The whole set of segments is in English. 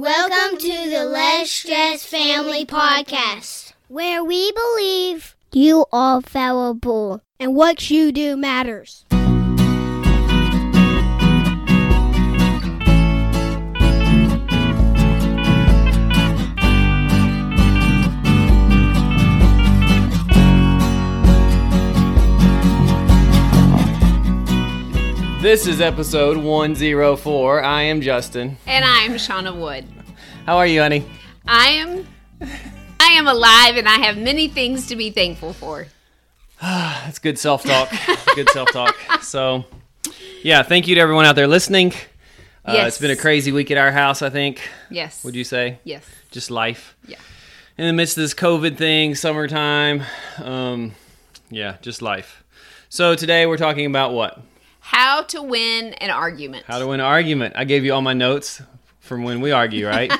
Welcome to the Less Stress Family Podcast, where we believe you are fallible and what you do matters. This is episode 104. I am Justin. And I'm Shawna Wood. How are you, honey? I am I am alive and I have many things to be thankful for. That's good self talk. good self talk. So, yeah, thank you to everyone out there listening. Uh, Yes. It's been a crazy week at our house, I think. Yes. Would you say? Yes. Just life. Yeah. In the midst of this COVID thing, summertime. Um, yeah, just life. So, today we're talking about what? How to win an argument. How to win an argument. I gave you all my notes from when we argue, right?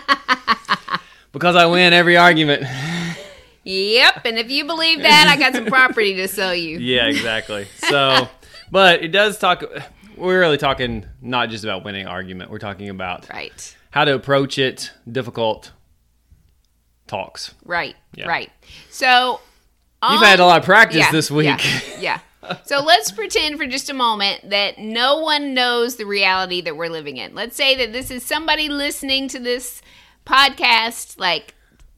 because I win every argument. Yep, and if you believe that, I got some property to sell you. Yeah, exactly. So, but it does talk. We're really talking not just about winning an argument. We're talking about Right. how to approach it, difficult talks. Right. Yeah. Right. So You've had a lot of practice Yeah, this week. Yeah. yeah. So let's pretend for just a moment that no one knows the reality that we're living in. Let's say that this is somebody listening to this podcast like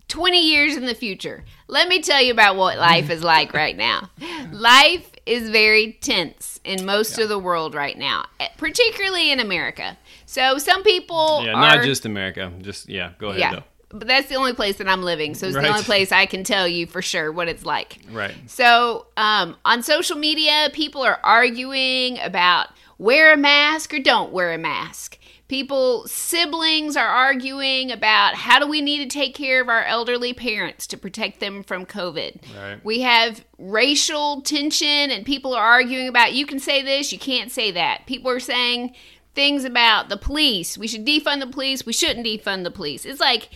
20 years in the future. Let me tell you about what life is like right now. Life is very tense in most of the world right now, eh, particularly in America. So some people yeah, are not just America. Just yeah. Go ahead. yeah. Though. But that's the only place that I'm living, so it's Right. the only place I can tell you for sure what it's like. Right. So, um, on social media, people are arguing about wear a mask or don't wear a mask. People, siblings are arguing about how do we need to take care of our elderly parents to protect them from COVID. Right. We have racial tension, and people are arguing about you can say this, you can't say that. People are saying things about the police. We should defund the police. We shouldn't defund the police. It's like,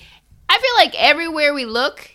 I feel like everywhere we look,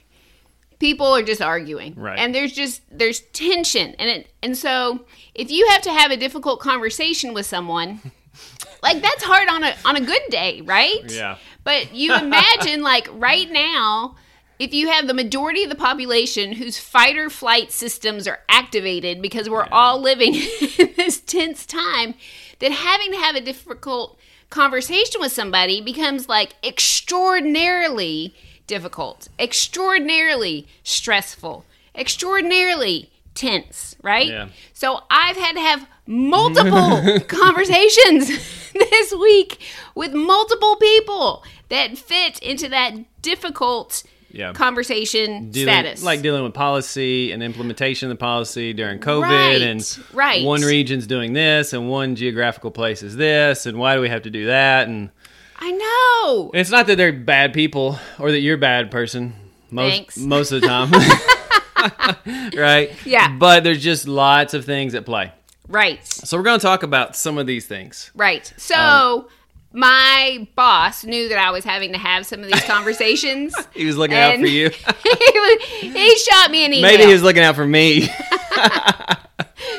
people are just arguing Right. and there's just there's tension and it and so if you have to have a difficult conversation with someone like that's hard on a on a good day right Yeah. but you imagine like right now if you have the majority of the population whose fight or flight systems are activated because we're all living in this tense time that having to have a difficult conversation with somebody becomes like extraordinarily difficult, extraordinarily stressful, extraordinarily tense, right? Yeah. So I've had to have multiple conversations this week with multiple people that fit into that difficult Yeah. conversation Dealing, status. like dealing with policy and implementation of the policy during COVID, Right, and right. one region's doing this, and one geographical place is this, and why do we have to do that? And I know. It's not that they're bad people or that you're a bad person. Most Thanks. most of the time. right? Yeah. But there's just lots of things at play. Right. So we're going to talk about some of these things. Right. So Um, my boss knew that I was having to have some of these conversations. He was looking out for you. he, was- he shot me an email. Maybe he was looking out for me.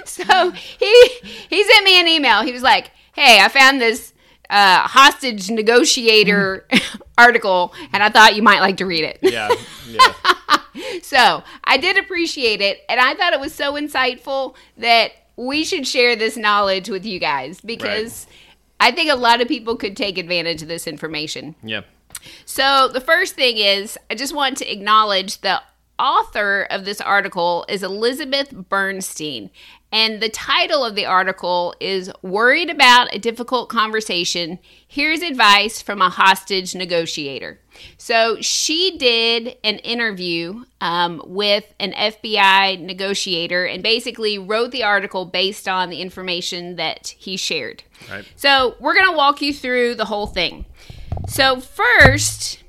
So he he sent me an email. He was like, "Hey, I found this uh, hostage negotiator article, and I thought you might like to read it." yeah. Yeah. So I did appreciate it, and I thought it was so insightful that we should share this knowledge with you guys because I think a lot of people could take advantage of this information. Yeah. So the first thing is, I just want to acknowledge the author of this article is Elizabeth Bernstein. And the title of the article is Worried About a Difficult Conversation. Here's advice from a hostage negotiator. So she did an interview um, with an FBI negotiator and basically wrote the article based on the information that he shared. Right. So we're going to walk you through the whole thing. So, first,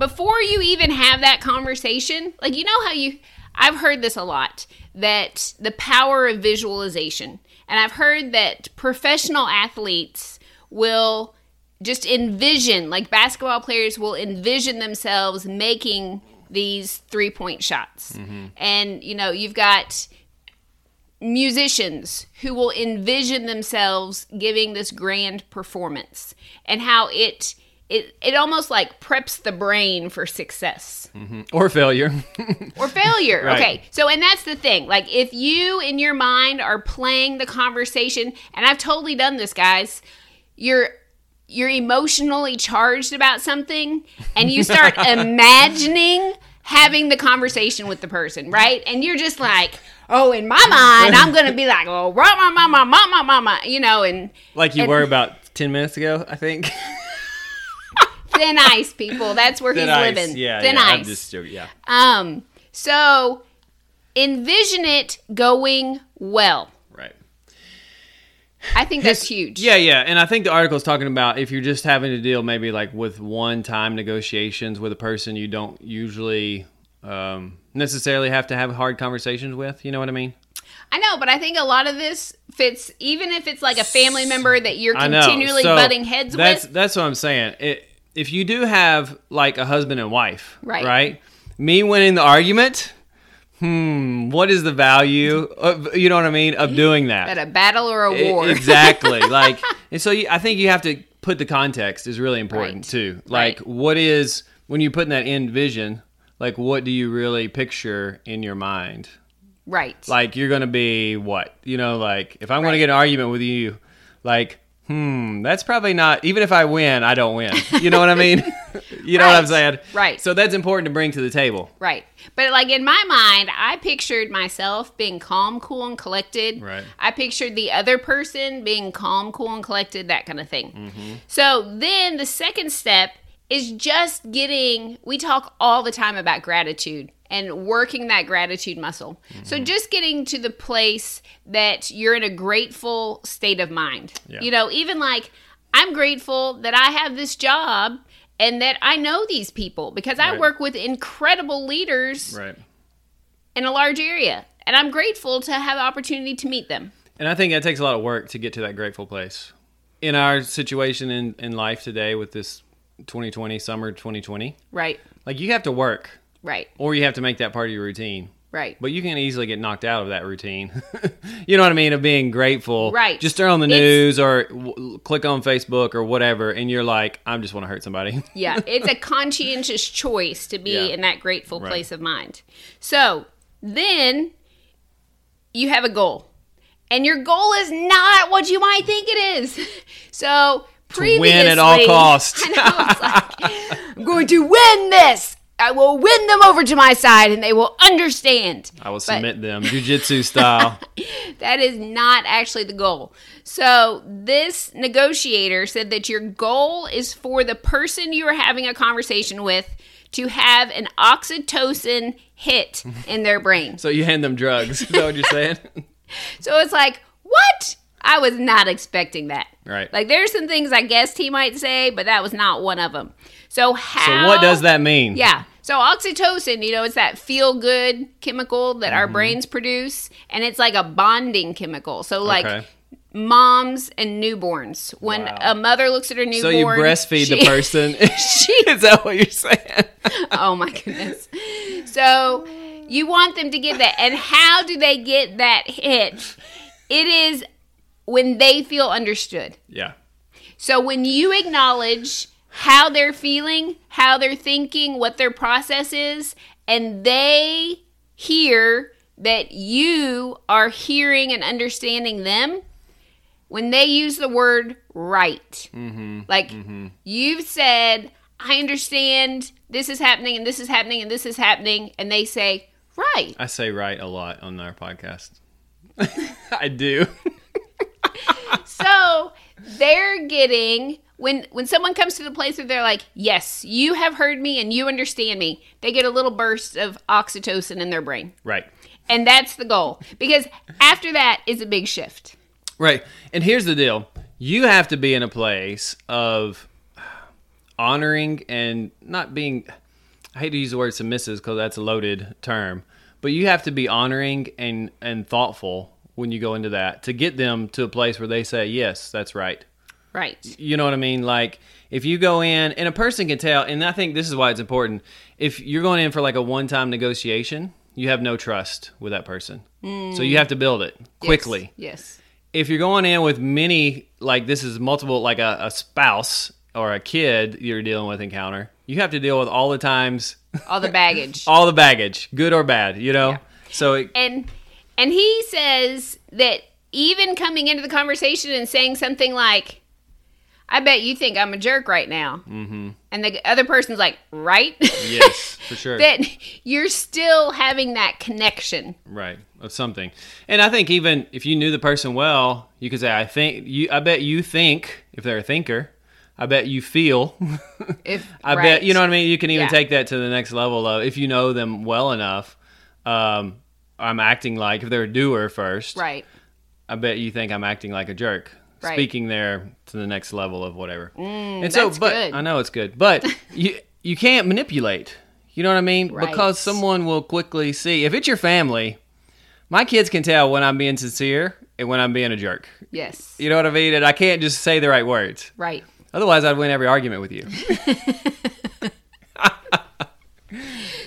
before you even have that conversation, like you know how you, I've heard this a lot that the power of visualization. And I've heard that professional athletes will just envision, like basketball players will envision themselves making these three point shots. Mm-hmm. And, you know, you've got musicians who will envision themselves giving this grand performance and how it it it almost like preps the brain for success mm-hmm. or failure. or failure. Right. Okay. So, and that's the thing. Like, if you in your mind are playing the conversation, and I've totally done this, guys, you're you're emotionally charged about something, and you start imagining having the conversation with the person, right? And you're just like, oh, in my mind, I'm gonna be like, oh, mama, mama, mama, mama, you know, and like you And- were about ten minutes ago, I think. thin ice, people. That's where Thin he's ice. living. Yeah, thin yeah. ice. I'm just joking. Yeah. Um, so envision it going well. Right. I think that's huge. Yeah, yeah, and I think the article is talking about if you're just having to deal maybe like with one-time negotiations with a person you don't usually um, necessarily have to have hard conversations with. You know what I mean? I know, but I think a lot of this fits, even if it's like a family member that you're continually So, butting heads that's, with. That's what I'm saying. It, if you do have like a husband and wife, Right. Right. Me winning the argument. Hmm. What is the value of you know what I mean of doing that? At a battle or a war. exactly. like, and so you, I think you have to put the context is really important Right. too. Like, Right. what is when you put in that end vision? Like, what do you really picture in your mind? right. Like, you're gonna be what? You know, like if I'm Right. gonna get an argument with you, like, hmm, that's probably not. Even if I win, I don't win. You know what I mean? you know what I'm saying? Right. So that's important to bring to the table. Right. But like in my mind, I pictured myself being calm, cool, and collected. Right. I pictured the other person being calm, cool, and collected, that kind of thing. Mm-hmm. So then the second step is just getting, we talk all the time about gratitude and working that gratitude muscle. So Mm-hmm. just getting to the place that you're in a grateful state of mind. Yeah. You know, even like, I'm grateful that I have this job and that I know these people because I Right. work with incredible leaders Right. in a large area. And I'm grateful to have the opportunity to meet them. And I think that takes a lot of work to get to that grateful place. In our situation in, in life today with this 2020, summer 2020, Right. like you have to work Right. or you have to make that part of your routine. Right. But you can easily get knocked out of that routine. you know what I mean? Of being grateful. Right. Just turn on the It's- news or w- click on Facebook or whatever, and you're like, I just want to hurt somebody. Yeah, it's a conscientious choice to be Yeah. in that grateful Right. place of mind. So then you have a goal. And your goal is not what you might think it is. So previously, win at all costs. I know, it's like, I'm going to win this. I will win them over to my side and they will understand. I will But- submit them, jujitsu style. That is not actually the goal. So, this negotiator said that your goal is for the person you are having a conversation with to have an oxytocin hit in their brain. so you hand them drugs. Is that what you're saying? So, it's like, what? I was not expecting that. Right. Like, there's some things I guessed he might say, but that was not one of them. So, how. so what does that mean? Yeah. So oxytocin, you know, it's that feel good chemical that Mm-hmm. our brains produce, and it's like a bonding chemical. So like Okay. moms and newborns, when Wow. a mother looks at her newborn, So you breastfeed the person. she- Is that what you're saying? oh my goodness. So you want them to get that, and how do they get that hit? It is when they feel understood. Yeah. So when you acknowledge how they're feeling, how they're thinking, what their process is, and they hear that you are hearing and understanding them, when they use the word right, mm-hmm. like mm-hmm. you've said, I understand this is happening and this is happening and this is happening, and they say, right. I say right a lot on our podcast. I do. so they're getting when when someone comes to the place where they're like yes you have heard me and you understand me they get a little burst of oxytocin in their brain Right. and that's the goal because after that is a big shift Right. And here's the deal. You have to be in a place of honoring and not being I hate to use the word submissive because that's a loaded term, but you have to be honoring and and thoughtful when you go into that to get them to a place where they say, "Yes, that's right." right You know what I mean? Like if you go in and a person can tell, and I think this is why it's important. If you're going in for like a one-time negotiation, you have no trust with that person. Mm. So you have to build it quickly yes if you're going in with many like this is multiple like a, a spouse or a kid you're dealing with encounter, you have to deal with all the times, All the baggage. all the baggage, good or bad, you know? So it, and and he says that even coming into the conversation and saying something like i bet you think i'm a jerk right now mm-hmm. and the other person's like right yes, for sure. that you're still having that connection Right, of something. And I think even if you knew the person well, you could say, I think you I bet you think, if they're a thinker, I bet you feel. if I right. bet you know what I mean? You can even Yeah. take that to the next level of if you know them well enough, um, I'm acting like if they're a doer first. right I bet you think I'm acting like a jerk. Right. Mm, Speaking there to the next level of whatever. and that's but good. I know it's good. But you you can't manipulate. You know what I mean? Right. Because someone will quickly see. If it's your family, my kids can tell when I'm being sincere and when I'm being a jerk. yes You know what I mean? And I can't just say the right words. right Otherwise, I'd win every argument with you.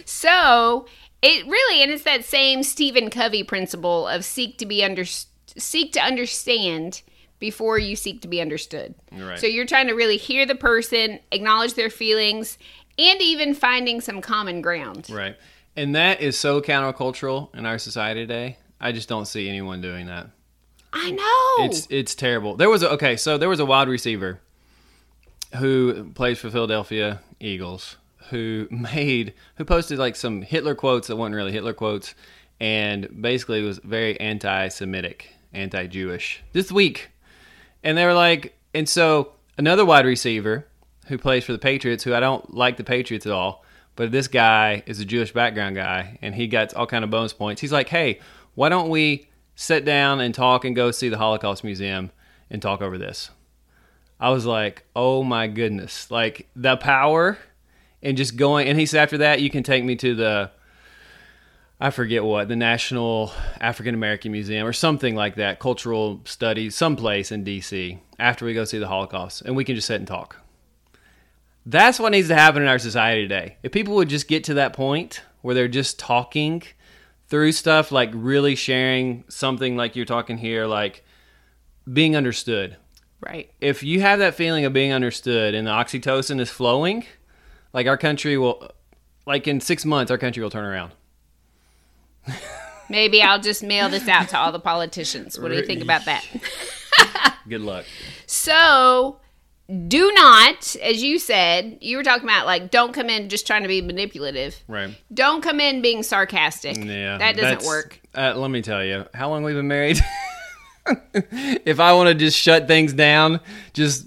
So it really, and it's that same Stephen Covey principle of seek to be under, seek to understand before you seek to be understood. Right. So you're trying to really hear the person, acknowledge their feelings, and even finding some common ground. Right. And that is so countercultural in our society today. I just don't see anyone doing that. I know. It's it's terrible. There was a, okay, so there was a wide receiver who plays for Philadelphia Eagles who made who posted like some Hitler quotes that weren't really Hitler quotes and basically was very anti-Semitic, anti-Jewish this week. And they were like, and so another wide receiver who plays for the Patriots, who I don't like the Patriots at all, but this guy is a Jewish background guy, and he got all kind of bonus points. He's like, hey, why don't we sit down and talk and go see the Holocaust Museum and talk over this? I was like, oh my goodness, like the power and just going. And he said, after that, you can take me to the I forget what, the National African American Museum or something like that, cultural studies, someplace in DC after we go see the Holocaust, and we can just sit and talk. That's what needs to happen in our society today. If people would just get to that point where they're just talking through stuff, like really sharing something like you're talking here, like being understood. right. If you have that feeling of being understood and the oxytocin is flowing, like our country will, like in six months, our country will turn around. Maybe I'll just mail this out to all the politicians. What do you think about that? Good luck. So, do not, as you said, you were talking about like, don't come in just trying to be manipulative. Right. Don't come in being sarcastic. Yeah. that doesn't work. Uh, let me tell you, how long we've been married? if I want to just shut things down, just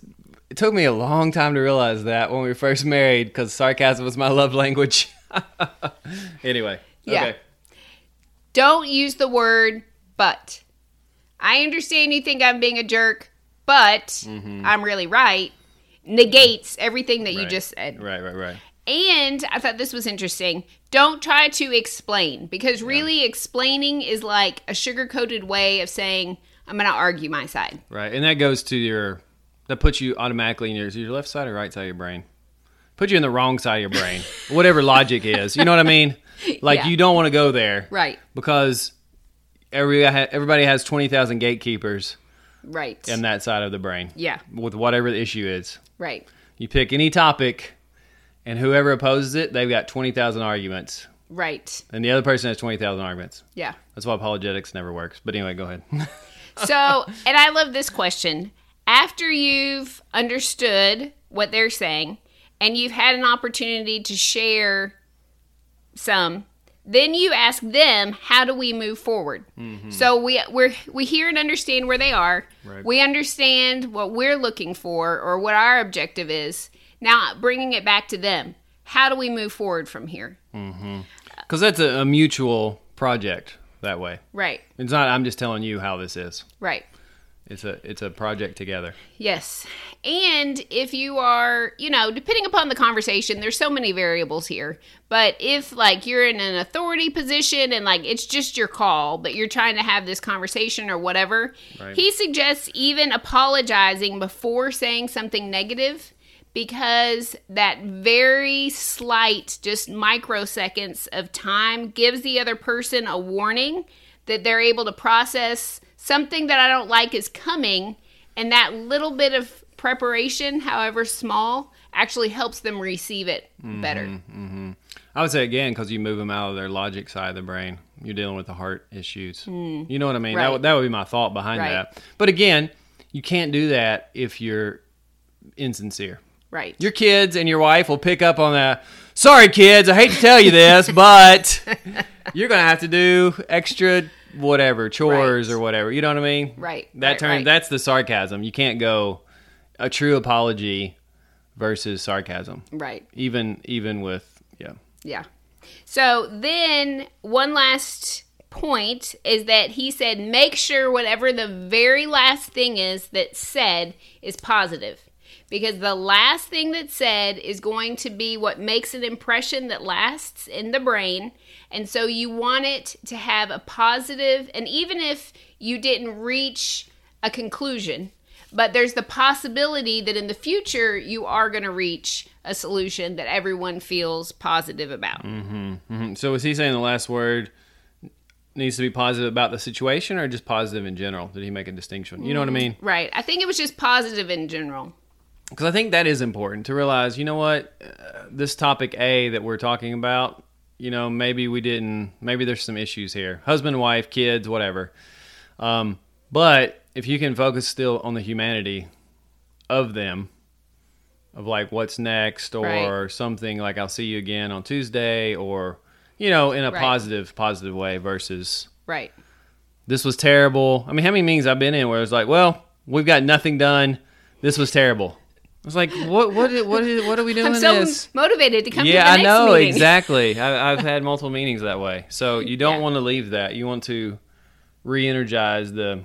it took me a long time to realize that when we were first married because sarcasm was my love language. anyway. Yeah. Okay. Don't use the word but. I understand you think I'm being a jerk, but I'm really right. Negates everything that you Mm-hmm. Just said. Right, right, right. And I thought this was interesting. Don't try to explain because really explaining is like a sugar coated way of saying, I'm going to argue my side. Right. And that goes to your, that puts you automatically in your, your left side or right side of your brain? Put you in the wrong side of your brain, whatever logic is. You know what I mean? Like Yeah. you don't want to go there. Right. Because every, everybody has 20,000 gatekeepers Right. in that side of the brain. Yeah. With whatever the issue is. Right. You pick any topic, and whoever opposes it, they've got 20,000 arguments. Right. And the other person has 20,000 arguments. Yeah. That's why apologetics never works. But anyway, go ahead. So, and I love this question. After you've understood what they're saying and you've had an opportunity to share some, then you ask them, how do we move forward? Mm-hmm. So we we we hear and understand where they are. Right. We understand what we're looking for or what our objective is. Now, bringing it back to them. How do we move forward from here? Mm-hmm. Because that's a, a mutual project that way. Right. It's not, I'm just telling you how this is. Right. It's a it's a project together. Yes. And if you are, you know, depending upon the conversation, there's so many variables here. But if like you're in an authority position and like it's just your call, but you're trying to have this conversation or whatever, Right. he suggests even apologizing before saying something negative because that very slight just microseconds of time gives the other person a warning that they're able to process something that I don't like is coming and that little bit of preparation, however small, actually helps them receive it Mm-hmm. better. I would say again because you move them out of their logic side of the brain. You're dealing with the heart issues. You know what I mean? That, Right. would, that would be my thought behind Right. that. But again, you can't do that if you're insincere. Right. Your kids and your wife will pick up on that. Sorry, kids, I hate to tell you this, but you're gonna have to do extra whatever chores Right. or whatever. You know what I mean? Right, That right, term. right. That's the sarcasm. You can't go a true apology versus sarcasm. right. Even even with yeah. Yeah. So then one last point is that he said make sure whatever the very last thing is that's said is positive. Because the last thing that's said is going to be what makes an impression that lasts in the brain. And so you want it to have a positive, and even if you didn't reach a conclusion, but there's the possibility that in the future you are going to reach a solution that everyone feels positive about. Mhm. So was he saying the last word needs to be positive about the situation or just positive in general? Did he make a distinction? You know what I mean? Right. I think it was just positive in general. Because I think that is important to realize. You know what? Uh, this topic A that we're talking about. You know, maybe we didn't. Maybe there's some issues here. Husband, wife, kids, whatever. Um, but if you can focus still on the humanity of them, of like what's next, or Right. something like I'll see you again on Tuesday, or you know, in a Right. positive, positive way, versus Right. this was terrible. I mean, how many meetings I've been in where it's like, well, we've got nothing done. This was terrible. I was like, what, what, what, what are we doing I'm so this? motivated to come to Yeah, the I next know meeting. exactly. I, I've had multiple meetings that way, so you don't Yeah. want to leave that. You want to re-energize the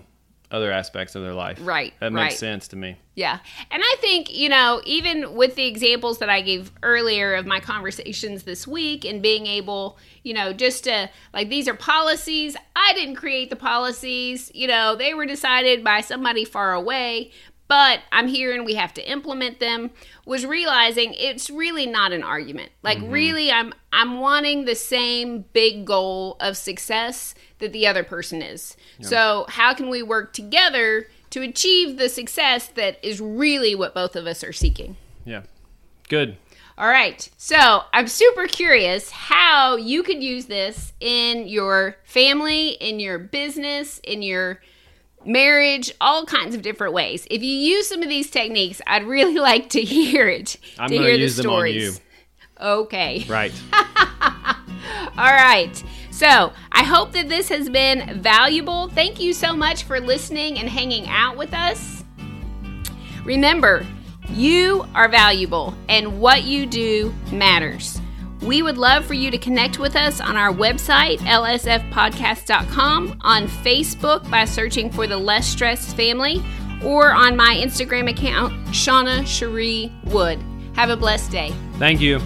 other aspects of their life. Right, That makes right. sense to me. Yeah. And I think, you know, even with the examples that I gave earlier of my conversations this week and being able, you know, just to, like, these are policies. I didn't create the policies. You know, they were decided by somebody far away, but I'm here and we have to implement them. Was realizing it's really not an argument. Like, mm-hmm. really, I'm, I'm wanting the same big goal of success that the other person is. So, how can we work together to achieve the success that is really what both of us are seeking? Yeah, good. All right. So, I'm super curious how you could use this in your family, in your business, in your marriage, all kinds of different ways. If you use some of these techniques, I'd really like to hear it. I'm to gonna hear use the them on stories. Okay. Right. All right. So I hope that this has been valuable. Thank you so much for listening and hanging out with us. Remember, you are valuable and what you do matters. We would love for you to connect with us on our website, lsfpodcast.com, on Facebook by searching for the Less Stressed Family, or on my Instagram account, Shawna Cherie Wood. Have a blessed day. Thank you.